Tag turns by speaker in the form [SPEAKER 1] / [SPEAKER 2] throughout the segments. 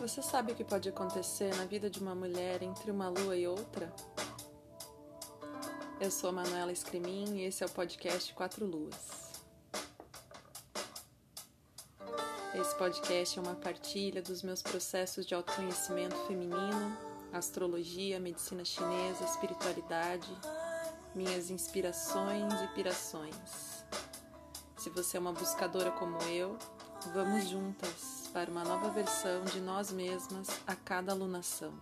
[SPEAKER 1] Você sabe o que pode acontecer na vida de uma mulher entre uma lua e outra? Eu sou a Manuela Escremin e esse é o podcast Quatro Luas. Esse podcast é uma partilha dos meus processos de autoconhecimento feminino, astrologia, medicina chinesa, espiritualidade, minhas inspirações e pirações. Se você é uma buscadora como eu, vamos juntas para uma nova versão de nós mesmas a cada alunação.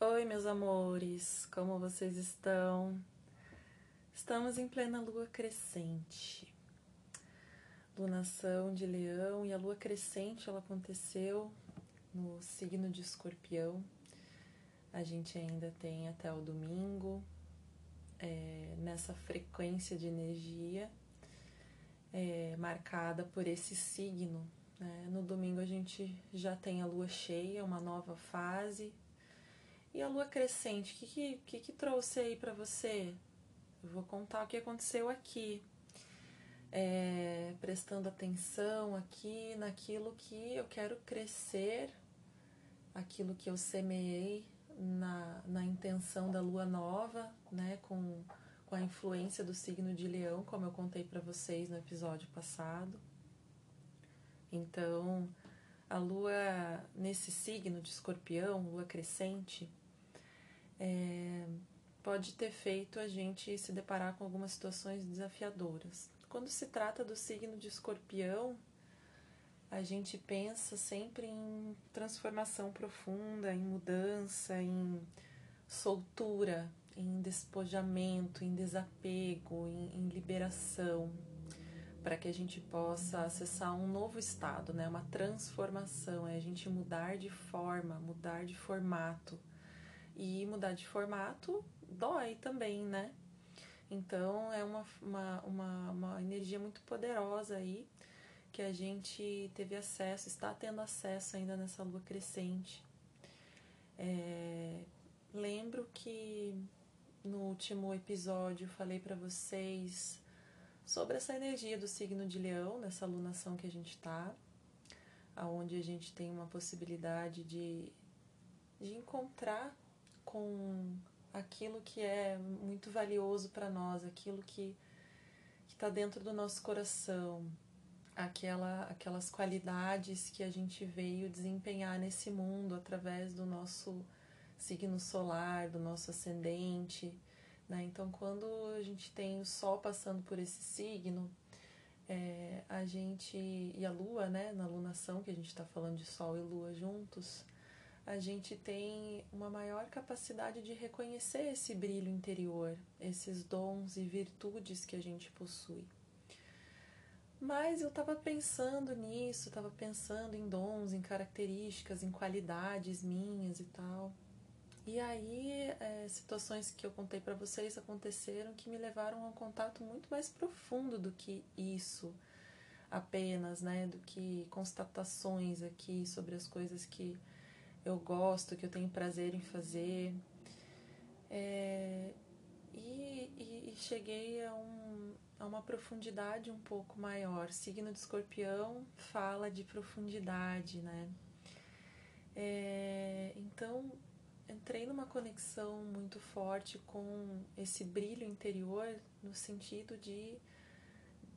[SPEAKER 1] Oi, meus amores, como vocês estão? Estamos em plena lua crescente. Lunação de Leão e a lua crescente ela aconteceu no signo de Escorpião. A gente ainda tem até o domingo é, nessa frequência de energia é, marcada por esse signo. Né? No domingo a gente já tem a lua cheia, uma nova fase. E a lua crescente, o que, que, que, que trouxe aí para você? Eu vou contar o que aconteceu aqui. É, prestando atenção aqui naquilo que eu quero crescer aquilo que eu semeei na, na intenção da lua nova, né, com, com a influência do signo de Leão, como eu contei para vocês no episódio passado. Então, a lua nesse signo de Escorpião, lua crescente, é, pode ter feito a gente se deparar com algumas situações desafiadoras. Quando se trata do signo de Escorpião, a gente pensa sempre em transformação profunda, em mudança, em soltura, em despojamento, em desapego, em, em liberação, para que a gente possa acessar um novo estado, né? uma transformação, é a gente mudar de forma, mudar de formato. E mudar de formato dói também, né? Então é uma, uma, uma, uma energia muito poderosa aí que a gente teve acesso, está tendo acesso ainda nessa lua crescente. É, lembro que no último episódio falei para vocês sobre essa energia do signo de Leão, nessa alunação que a gente está, aonde a gente tem uma possibilidade de, de encontrar com aquilo que é muito valioso para nós, aquilo que está dentro do nosso coração, aquela, aquelas qualidades que a gente veio desempenhar nesse mundo através do nosso signo solar, do nosso ascendente. Né? Então, quando a gente tem o Sol passando por esse signo, é, a gente e a Lua, né, na lunação, que a gente está falando de Sol e Lua juntos, a gente tem uma maior capacidade de reconhecer esse brilho interior, esses dons e virtudes que a gente possui. Mas eu estava pensando nisso, estava pensando em dons, em características, em qualidades minhas e tal. E aí, é, situações que eu contei para vocês aconteceram que me levaram a um contato muito mais profundo do que isso apenas, né? Do que constatações aqui sobre as coisas que eu gosto, que eu tenho prazer em fazer. É, e, e, e cheguei a um, a uma profundidade um pouco maior. Signo de escorpião fala de profundidade, né? É, então, entrei numa conexão muito forte com esse brilho interior, no sentido de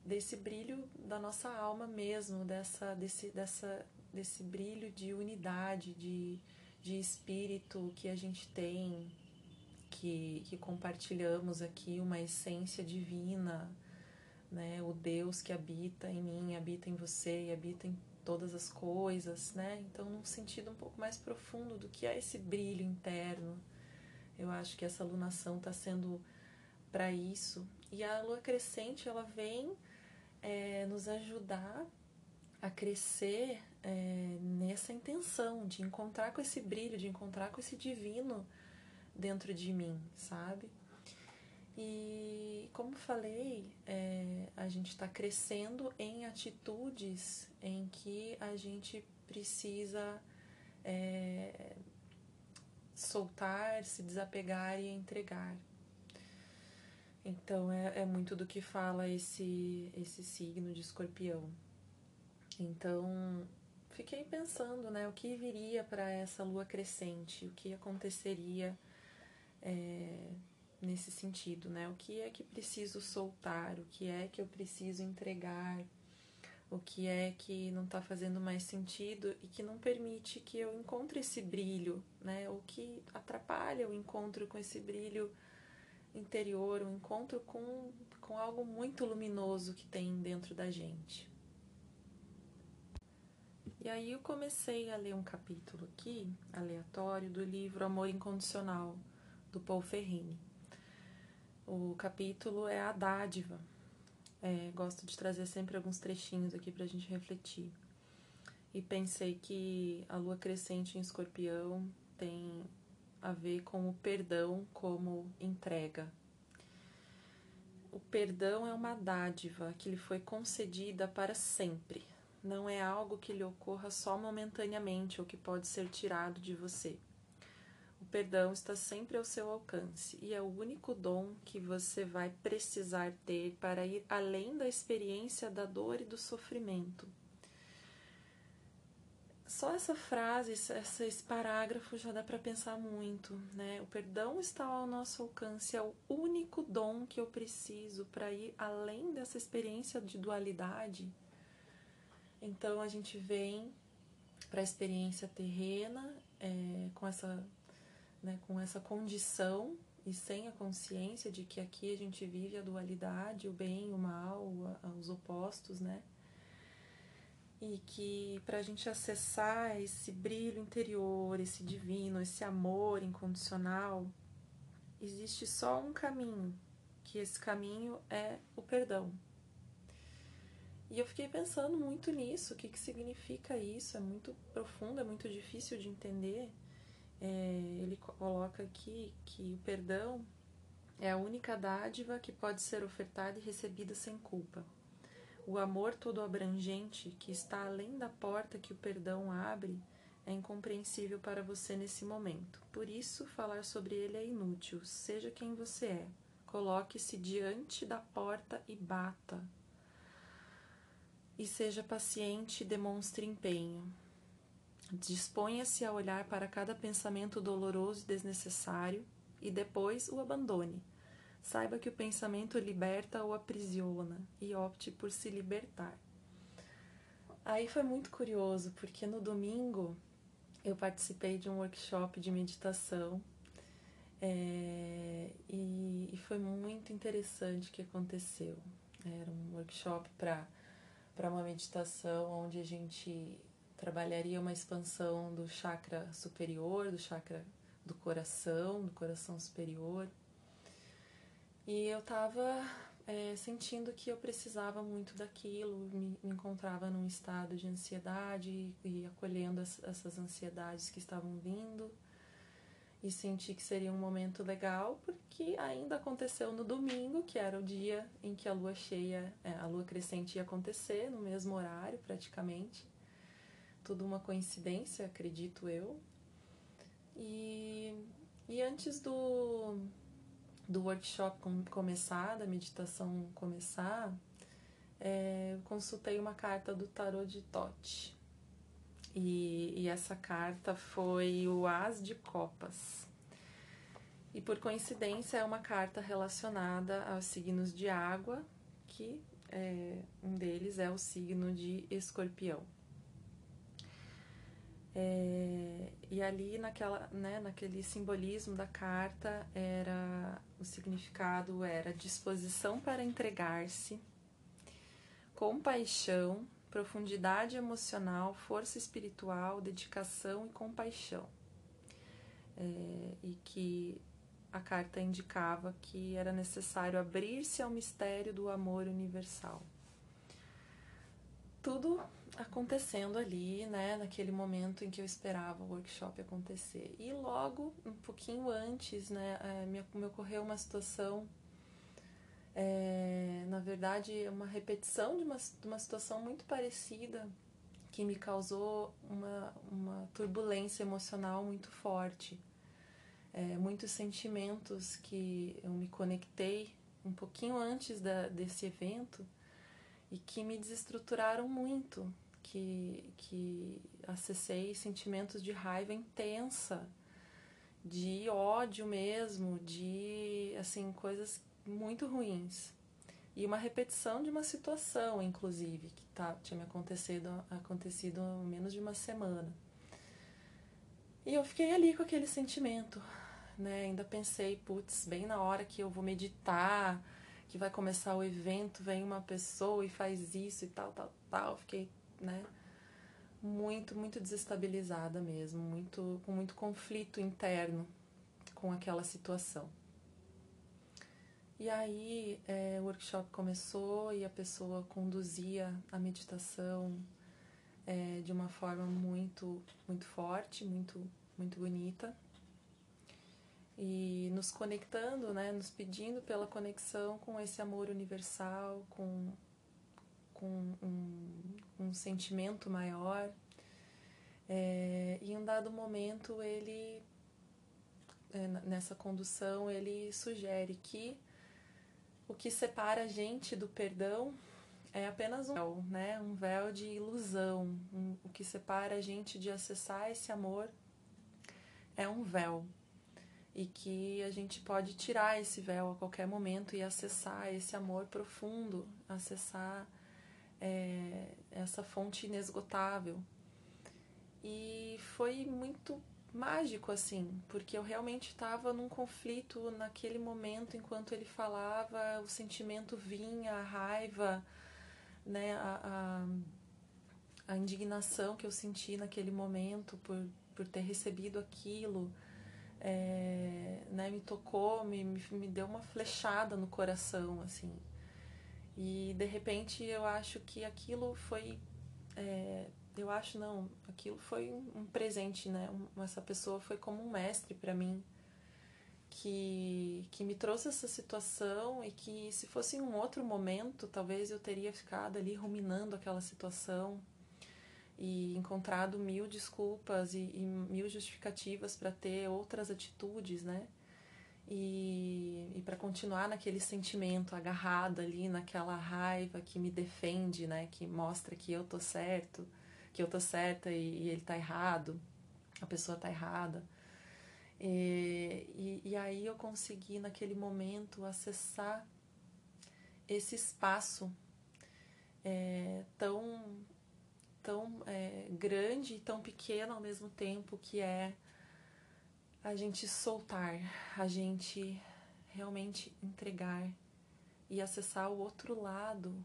[SPEAKER 1] desse brilho da nossa alma mesmo, dessa, desse, dessa, desse brilho de unidade, de, de espírito que a gente tem, que, que compartilhamos aqui, uma essência divina, né? O Deus que habita em mim, habita em você e habita em todas as coisas, né? Então, num sentido um pouco mais profundo do que é esse brilho interno. Eu acho que essa lunação está sendo para isso. E a lua crescente, ela vem é, nos ajudar a crescer é, nessa intenção de encontrar com esse brilho, de encontrar com esse divino dentro de mim, sabe? E como falei, é, a gente está crescendo em atitudes em que a gente precisa é, soltar, se desapegar e entregar. Então é, é muito do que fala esse, esse signo de escorpião. Então fiquei pensando, né, o que viria para essa lua crescente, o que aconteceria é, nesse sentido, né? O que é que preciso soltar, o que é que eu preciso entregar, o que é que não está fazendo mais sentido e que não permite que eu encontre esse brilho, né? O que atrapalha o encontro com esse brilho interior, o encontro com, com algo muito luminoso que tem dentro da gente. E aí eu comecei a ler um capítulo aqui, aleatório, do livro Amor Incondicional, do Paul Ferrini. O capítulo é a dádiva. É, gosto de trazer sempre alguns trechinhos aqui para a gente refletir. E pensei que a lua crescente em escorpião tem a ver com o perdão como entrega. O perdão é uma dádiva que lhe foi concedida para sempre, não é algo que lhe ocorra só momentaneamente ou que pode ser tirado de você. O perdão está sempre ao seu alcance e é o único dom que você vai precisar ter para ir além da experiência da dor e do sofrimento. Só essa frase, esse parágrafo já dá para pensar muito, né? O perdão está ao nosso alcance, é o único dom que eu preciso para ir além dessa experiência de dualidade então a gente vem para a experiência terrena é, com, essa, né, com essa condição e sem a consciência de que aqui a gente vive a dualidade, o bem, o mal, os opostos, né? E que para a gente acessar esse brilho interior, esse divino, esse amor incondicional, existe só um caminho, que esse caminho é o perdão. E eu fiquei pensando muito nisso, o que, que significa isso, é muito profundo, é muito difícil de entender. É, ele coloca aqui que o perdão é a única dádiva que pode ser ofertada e recebida sem culpa. O amor todo abrangente, que está além da porta que o perdão abre, é incompreensível para você nesse momento. Por isso, falar sobre ele é inútil. Seja quem você é. Coloque-se diante da porta e bata e seja paciente e demonstre empenho. Disponha-se a olhar para cada pensamento doloroso e desnecessário e depois o abandone. Saiba que o pensamento liberta ou aprisiona e opte por se libertar. Aí foi muito curioso, porque no domingo eu participei de um workshop de meditação é, e, e foi muito interessante o que aconteceu. Era um workshop para para uma meditação onde a gente trabalharia uma expansão do chakra superior, do chakra do coração, do coração superior. E eu estava é, sentindo que eu precisava muito daquilo, me, me, encontrava num estado de ansiedade e, acolhendo as, essas ansiedades que estavam vindo e senti que seria um momento legal porque ainda aconteceu no domingo, que era o dia em que a lua cheia, é, a lua crescente ia acontecer, no mesmo horário praticamente. Tudo uma coincidência, acredito eu. E, e antes do, do workshop começar, da meditação começar, é, consultei uma carta do tarot de Tote. E, e essa carta foi o As de Copas. E por coincidência é uma carta relacionada aos signos de água, que é, um deles é o signo de escorpião. É, e ali naquela, né, naquele simbolismo da carta era o significado era disposição para entregar-se, compaixão, profundidade emocional, força espiritual, dedicação e compaixão. É, e que a carta indicava que era necessário abrir-se ao mistério do amor universal. Tudo acontecendo ali, né, naquele momento em que eu esperava o workshop acontecer. E logo, um pouquinho antes, né, é, me, me ocorreu uma situação é, na verdade, uma repetição de uma, de uma situação muito parecida que me causou uma, uma turbulência emocional muito forte. é, muitos sentimentos que eu me conectei um pouquinho antes da, desse evento e que me desestruturaram muito, que, que acessei sentimentos de raiva intensa, de ódio mesmo, de assim coisas muito ruins. E uma repetição de uma situação, inclusive, que tá, tinha me acontecido, acontecido há menos de uma semana. E eu fiquei ali com aquele sentimento, né? Ainda pensei, putz, bem na hora que eu vou meditar, que vai começar o evento, vem uma pessoa e faz isso e tal, tal, tal. Fiquei, né? Muito, muito desestabilizada mesmo, muito, com muito conflito interno com aquela situação. E aí é, o workshop começou e a pessoa conduzia a meditação é, de uma forma muito, muito forte, muito, muito bonita e nos conectando, né, nos pedindo pela conexão com esse amor universal, com, com um, um sentimento maior. É, e em um dado momento ele, é, nessa condução, ele sugere que o que separa a gente do perdão é apenas um véu, né? um véu de ilusão. Um, o que separa a gente de acessar esse amor é um véu e que a gente pode tirar esse véu a qualquer momento e acessar esse amor profundo, acessar é, essa fonte inesgotável. E foi muito mágico assim, porque eu realmente estava num conflito naquele momento enquanto ele falava, o sentimento vinha, a raiva, né, a, a, a indignação que eu senti naquele momento por, por ter recebido aquilo é, né, me tocou, me, me deu uma flechada no coração, assim. E de repente eu acho que aquilo foi. É, eu acho não, aquilo foi um presente, né? Essa pessoa foi como um mestre para mim, que, que me trouxe essa situação e que se fosse em um outro momento, talvez eu teria ficado ali ruminando aquela situação e encontrado mil desculpas e, e mil justificativas para ter outras atitudes, né? E, e para continuar naquele sentimento agarrado ali naquela raiva que me defende, né? Que mostra que eu tô certo, que eu tô certa e, e ele tá errado, a pessoa tá errada. E, e, e aí eu consegui naquele momento acessar esse espaço é, tão tão é, grande e tão pequeno ao mesmo tempo, que é a gente soltar, a gente realmente entregar e acessar o outro lado.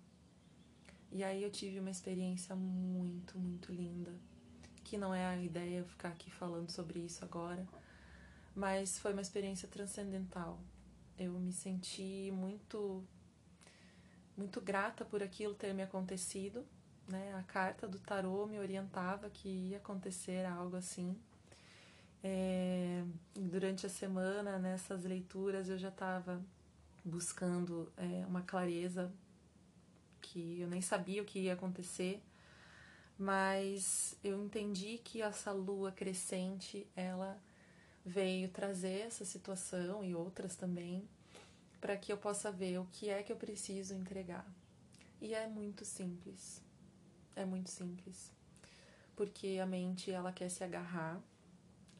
[SPEAKER 1] E aí eu tive uma experiência muito, muito linda, que não é a ideia ficar aqui falando sobre isso agora, mas foi uma experiência transcendental. Eu me senti muito muito grata por aquilo ter me acontecido né? A carta do tarô me orientava que ia acontecer algo assim. É, durante a semana, nessas leituras, eu já estava buscando é, uma clareza que eu nem sabia o que ia acontecer, mas eu entendi que essa lua crescente ela veio trazer essa situação e outras também para que eu possa ver o que é que eu preciso entregar. E é muito simples. É muito simples. Porque a mente ela quer se agarrar,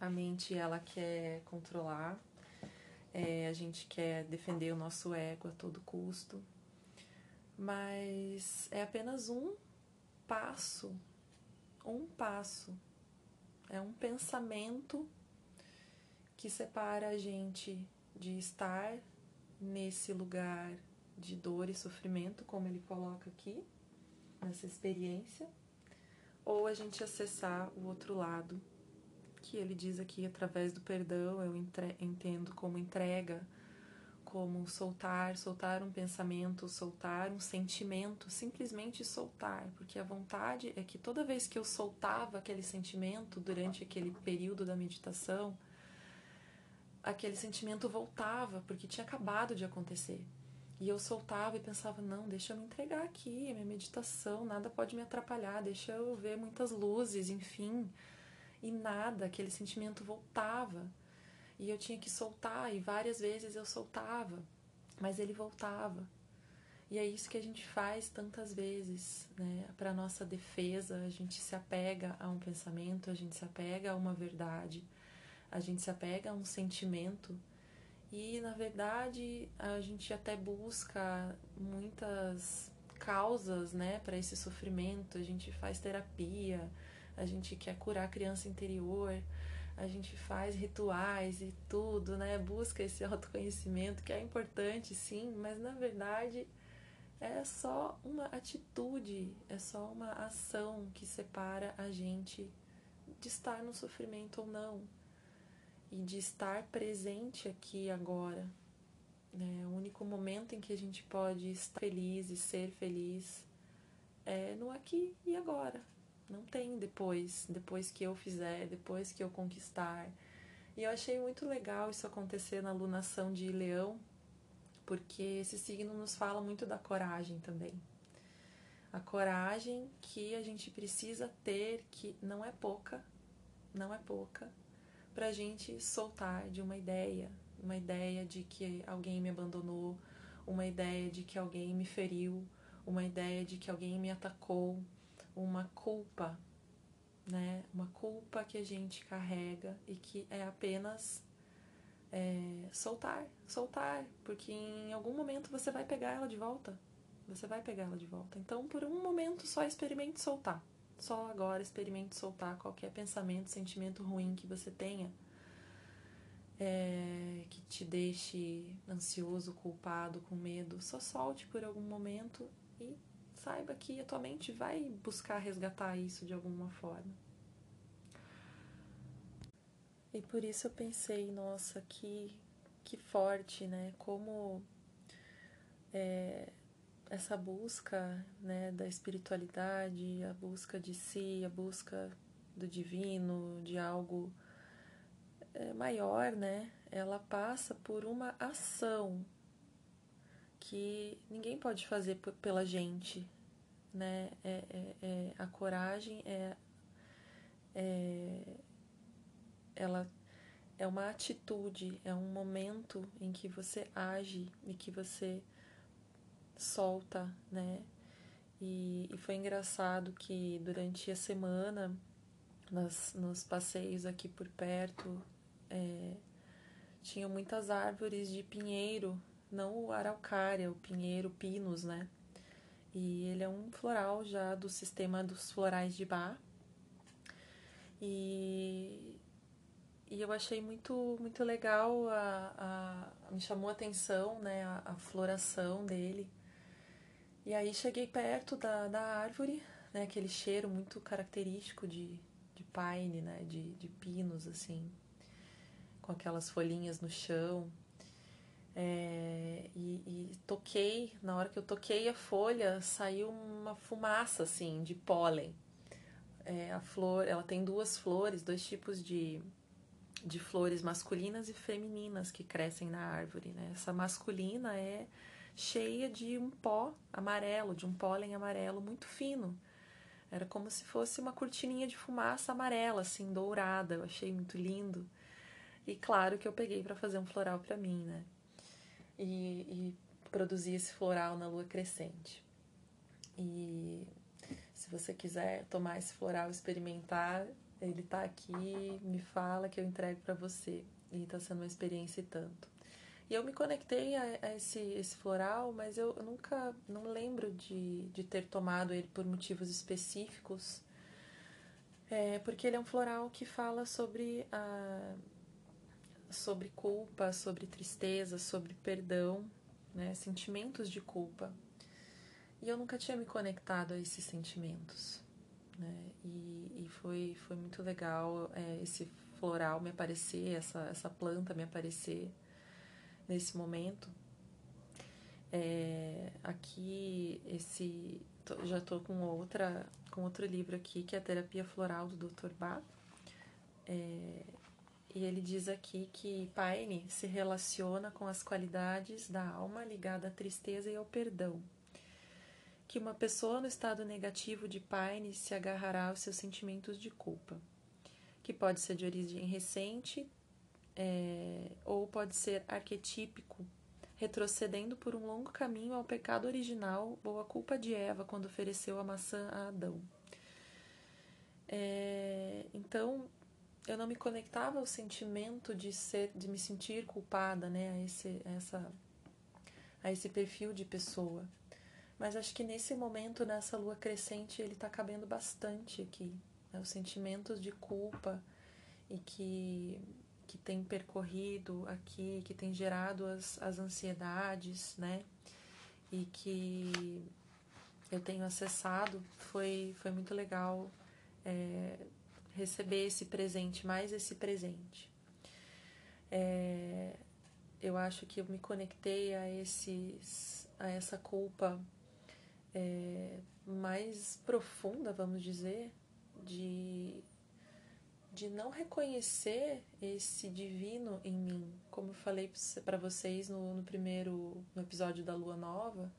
[SPEAKER 1] a mente ela quer controlar, é, a gente quer defender o nosso ego a todo custo. Mas é apenas um passo, um passo. É um pensamento que separa a gente de estar nesse lugar de dor e sofrimento, como ele coloca aqui, nessa experiência, ou a gente acessar o outro lado, que ele diz aqui através do perdão, eu entendo como entrega, como soltar, soltar um pensamento, soltar um sentimento, simplesmente soltar, porque a vontade é que toda vez que eu soltava aquele sentimento durante aquele período da meditação, aquele sentimento voltava, porque tinha acabado de acontecer. E eu soltava e pensava: não, deixa eu me entregar aqui, é minha meditação, nada pode me atrapalhar, deixa eu ver muitas luzes, enfim. E nada, aquele sentimento voltava. E eu tinha que soltar, e várias vezes eu soltava, mas ele voltava. E é isso que a gente faz tantas vezes, né? Para nossa defesa, a gente se apega a um pensamento, a gente se apega a uma verdade, a gente se apega a um sentimento. E na verdade, a gente até busca muitas causas, né, para esse sofrimento. A gente faz terapia, a gente quer curar a criança interior, a gente faz rituais e tudo, né? Busca esse autoconhecimento que é importante, sim, mas na verdade é só uma atitude, é só uma ação que separa a gente de estar no sofrimento ou não e de estar presente aqui agora. Né? O único momento em que a gente pode estar feliz e ser feliz é no aqui e agora. Não tem depois, depois que eu fizer, depois que eu conquistar. E eu achei muito legal isso acontecer na lunação de Leão, porque esse signo nos fala muito da coragem também. A coragem que a gente precisa ter, que não é pouca, não é pouca, para a gente soltar de uma ideia, uma ideia de que alguém me abandonou, uma ideia de que alguém me feriu, uma ideia de que alguém me atacou, uma culpa, né? Uma culpa que a gente carrega e que é apenas é, soltar, soltar, porque em algum momento você vai pegar ela de volta. Você vai pegar ela de volta. Então, por um momento, só experimente soltar. Só agora experimente soltar qualquer pensamento, sentimento ruim que você tenha, é, que te deixe ansioso, culpado, com medo. Só solte por algum momento e saiba que a tua mente vai buscar resgatar isso de alguma forma. E por isso eu pensei, nossa, que, que forte, né? Como é, essa busca né, da espiritualidade, a busca de si, a busca do divino, de algo é, maior, né? Ela passa por uma ação que ninguém pode fazer pela gente, né? É, é, é a coragem é, é ela é uma atitude, é um momento em que você age e que você solta, né? E, e foi engraçado que durante a semana, nas, nos passeios aqui por perto, é, tinham muitas árvores de pinheiro, não o araucária, o pinheiro pinus, né? E ele é um floral já do sistema dos florais de Bach. E e eu achei muito, muito legal, a, a, me chamou a atenção né, a, a, floração dele. E aí cheguei perto da, da árvore, né, aquele cheiro muito característico de, de pine, né, de, de pinos, assim, com aquelas folhinhas no chão. É, e, e, toquei, na hora que eu toquei a folha, saiu uma fumaça, assim, de pólen. É, a flor, ela tem duas flores, dois tipos de de flores masculinas e femininas que crescem na árvore. Né? Essa masculina é cheia de um pó amarelo, de um pólen amarelo muito fino. Era como se fosse uma cortininha de fumaça amarela, assim, dourada. Eu achei muito lindo. E claro que eu peguei para fazer um floral para mim, né? E, e produzi esse floral na lua crescente. E se você quiser tomar esse floral, experimentar, ele tá aqui, me fala que eu entrego para você. E tá sendo uma experiência e tanto. E eu me conectei a, a esse, esse floral, mas eu, eu, nunca, não lembro de, de ter tomado ele por motivos específicos. É, porque ele é um floral que fala sobre a sobre culpa, sobre tristeza, sobre perdão, né, sentimentos de culpa. E eu nunca tinha me conectado a esses sentimentos né? E, e foi, foi muito legal é, esse floral me aparecer, essa, essa planta me aparecer nesse momento. É, aqui esse já estou com outra com outro livro aqui que é a terapia floral do Dr. Bach é, e ele diz aqui que Paine se relaciona com as qualidades da alma ligada à tristeza e ao perdão que uma pessoa no estado negativo de paine se agarrará aos seus sentimentos de culpa, que pode ser de origem recente é, ou pode ser arquetípico, retrocedendo por um longo caminho ao pecado original ou à culpa de Eva quando ofereceu a maçã a Adão. É, então, eu não me conectava ao sentimento de ser, de me sentir culpada, né, a esse, essa, a esse perfil de pessoa. Mas acho que nesse momento, nessa lua crescente, ele está cabendo bastante aqui. Né, os sentimentos de culpa e que que tem percorrido aqui, que tem gerado as, as ansiedades, né? E que eu tenho acessado, foi, foi muito legal é, receber esse presente, mais esse presente. É, eu acho que eu me conectei a, esses, a essa culpa é, mais profunda, vamos dizer, de de não reconhecer esse divino em mim. Como eu falei para vocês no, no, primeiro no episódio da Lua Nova,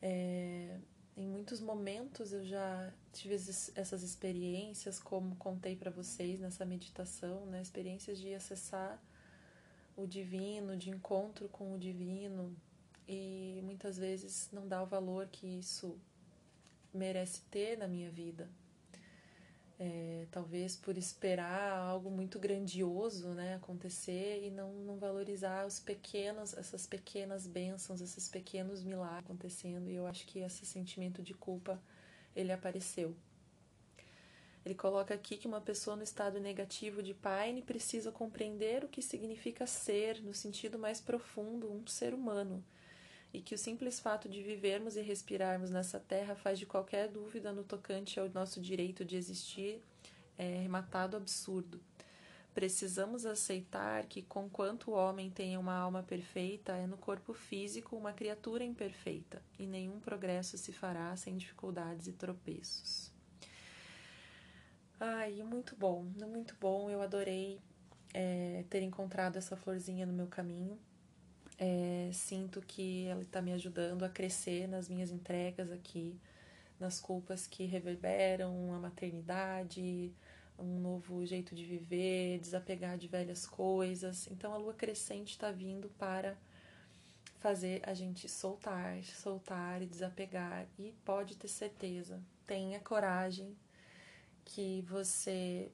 [SPEAKER 1] é, em muitos momentos eu já tive essas experiências, como contei para vocês nessa meditação, né? experiências de acessar o divino, de encontro com o divino, e muitas vezes não dá o valor que isso merece ter na minha vida é, talvez por esperar algo muito grandioso né, acontecer e não, não valorizar os pequenos, essas pequenas bênçãos, esses pequenos milagres acontecendo. E eu acho que esse sentimento de culpa ele apareceu. Ele coloca aqui que uma pessoa no estado negativo de Paine precisa compreender o que significa ser, no sentido mais profundo, um ser humano e que o simples fato de vivermos e respirarmos nessa terra faz de qualquer dúvida no tocante ao nosso direito de existir é, rematado absurdo. Precisamos aceitar que, conquanto o homem tenha uma alma perfeita, é no corpo físico uma criatura imperfeita, e nenhum progresso se fará sem dificuldades e tropeços. Ai, muito bom, muito bom. Eu adorei é, ter encontrado essa florzinha no meu caminho. É, sinto que ela está me ajudando a crescer nas minhas entregas aqui, nas culpas que reverberam a maternidade, um novo jeito de viver, desapegar de velhas coisas. Então a lua crescente está vindo para fazer a gente soltar, soltar e desapegar. E pode ter certeza, tenha coragem que você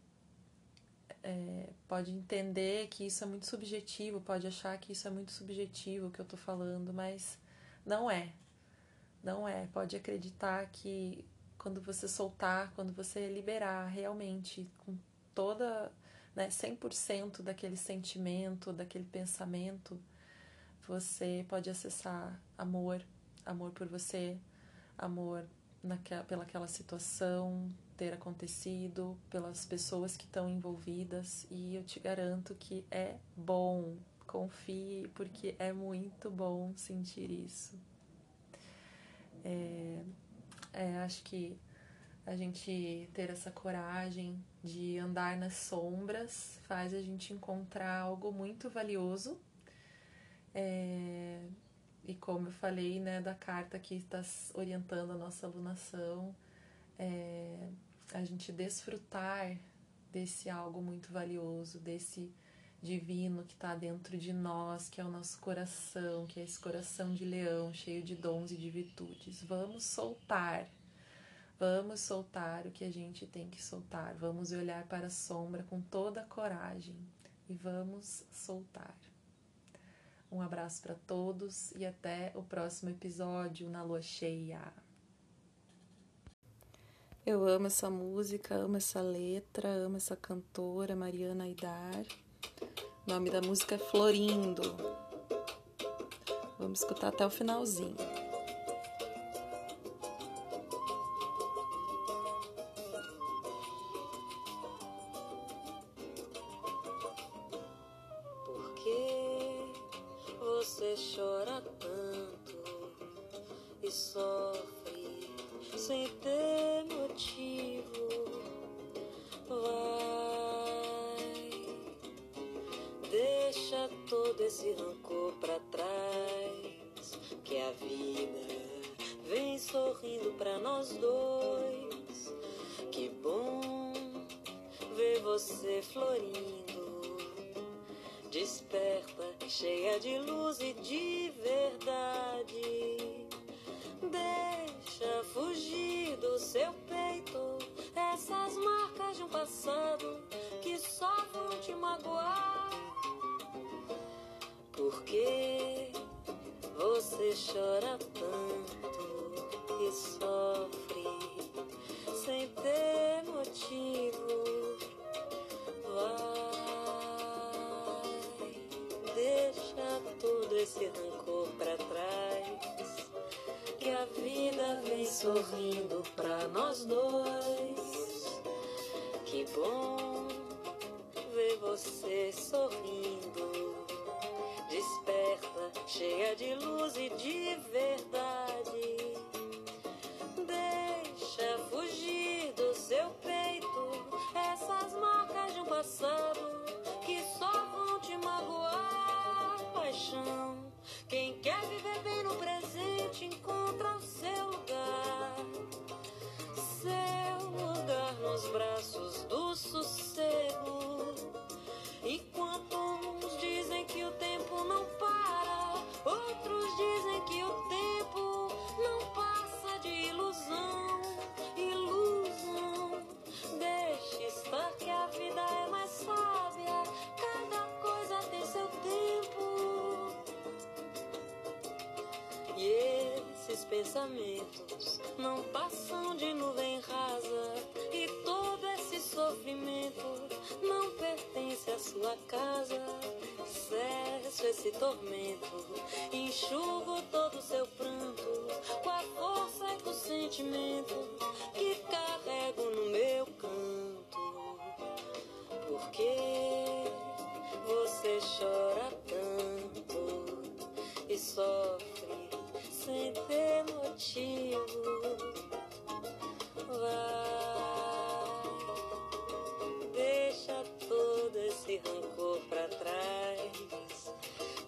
[SPEAKER 1] é, pode entender que isso é muito subjetivo, pode achar que isso é muito subjetivo o que eu tô falando, mas não é. Não é. Pode acreditar que quando você soltar, quando você liberar realmente com toda, né, 100% daquele sentimento, daquele pensamento, você pode acessar amor, amor por você, amor naquela, pelaquela situação, ter acontecido, pelas pessoas que estão envolvidas e eu te garanto que é bom. Confie, porque é muito bom sentir isso. É, é, acho que a gente ter essa coragem de andar nas sombras faz a gente encontrar algo muito valioso. É, e como eu falei, né, da carta que está orientando a nossa alunação, é, a gente desfrutar desse algo muito valioso, desse divino que está dentro de nós, que é o nosso coração, que é esse coração de leão cheio de dons e de virtudes. Vamos soltar, vamos soltar o que a gente tem que soltar, vamos olhar para a sombra com toda a coragem e vamos soltar. Um abraço para todos e até o próximo episódio na lua cheia. Eu amo essa música, amo essa letra, amo essa cantora, Mariana Aidar. O nome da música é Florindo. Vamos escutar até o finalzinho.
[SPEAKER 2] Esse rancor para trás que a vida vem sorrindo para nós dois que bom ver você florindo desperta, cheia de luz e de verdade. Sorrindo pra nós dois. Que bom ver você sorrindo desperta, cheia de luz e de verdade. Pensamentos não passam de nuvem rasa, e todo esse sofrimento não pertence à sua casa. Cesso esse tormento, enxugo todo seu pranto, com a força e com o sentimento que carrego no meu canto. Porque você chora tanto e sofre ter motivo. Vai, deixa todo esse rancor pra trás.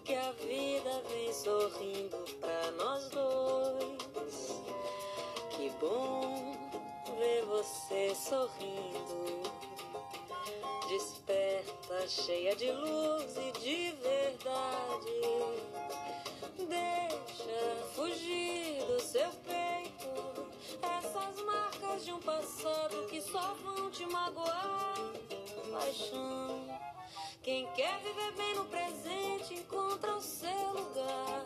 [SPEAKER 2] Que a vida vem sorrindo pra nós dois. Que bom ver você sorrindo. Desperta, cheia de luz e de verdade. Deixa fugir do seu peito essas marcas de um passado que só vão te magoar. Paixão, quem quer viver bem no presente encontra o seu lugar.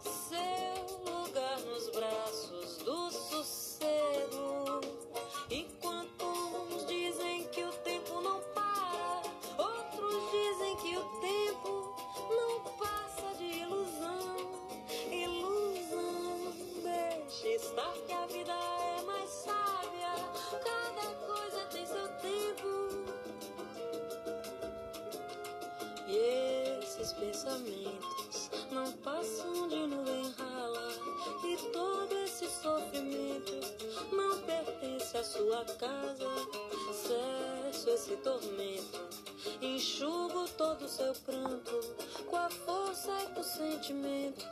[SPEAKER 2] Seu lugar nos braços do sossego. Enquanto que a vida é mais sábia, cada coisa tem seu tempo. E esses pensamentos não passam de nuvem rala, e todo esse sofrimento não pertence à sua casa. Cesso esse tormento, enxugo todo o seu pranto, com a força e com o sentimento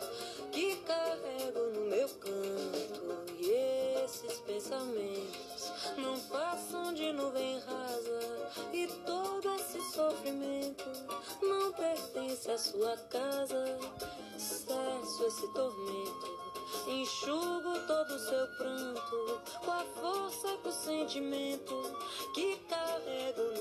[SPEAKER 2] não passam de nuvem rasa, e todo esse sofrimento não pertence à sua casa. Cesso esse tormento. Enxugo todo o seu pranto com a força e com o sentimento que carrego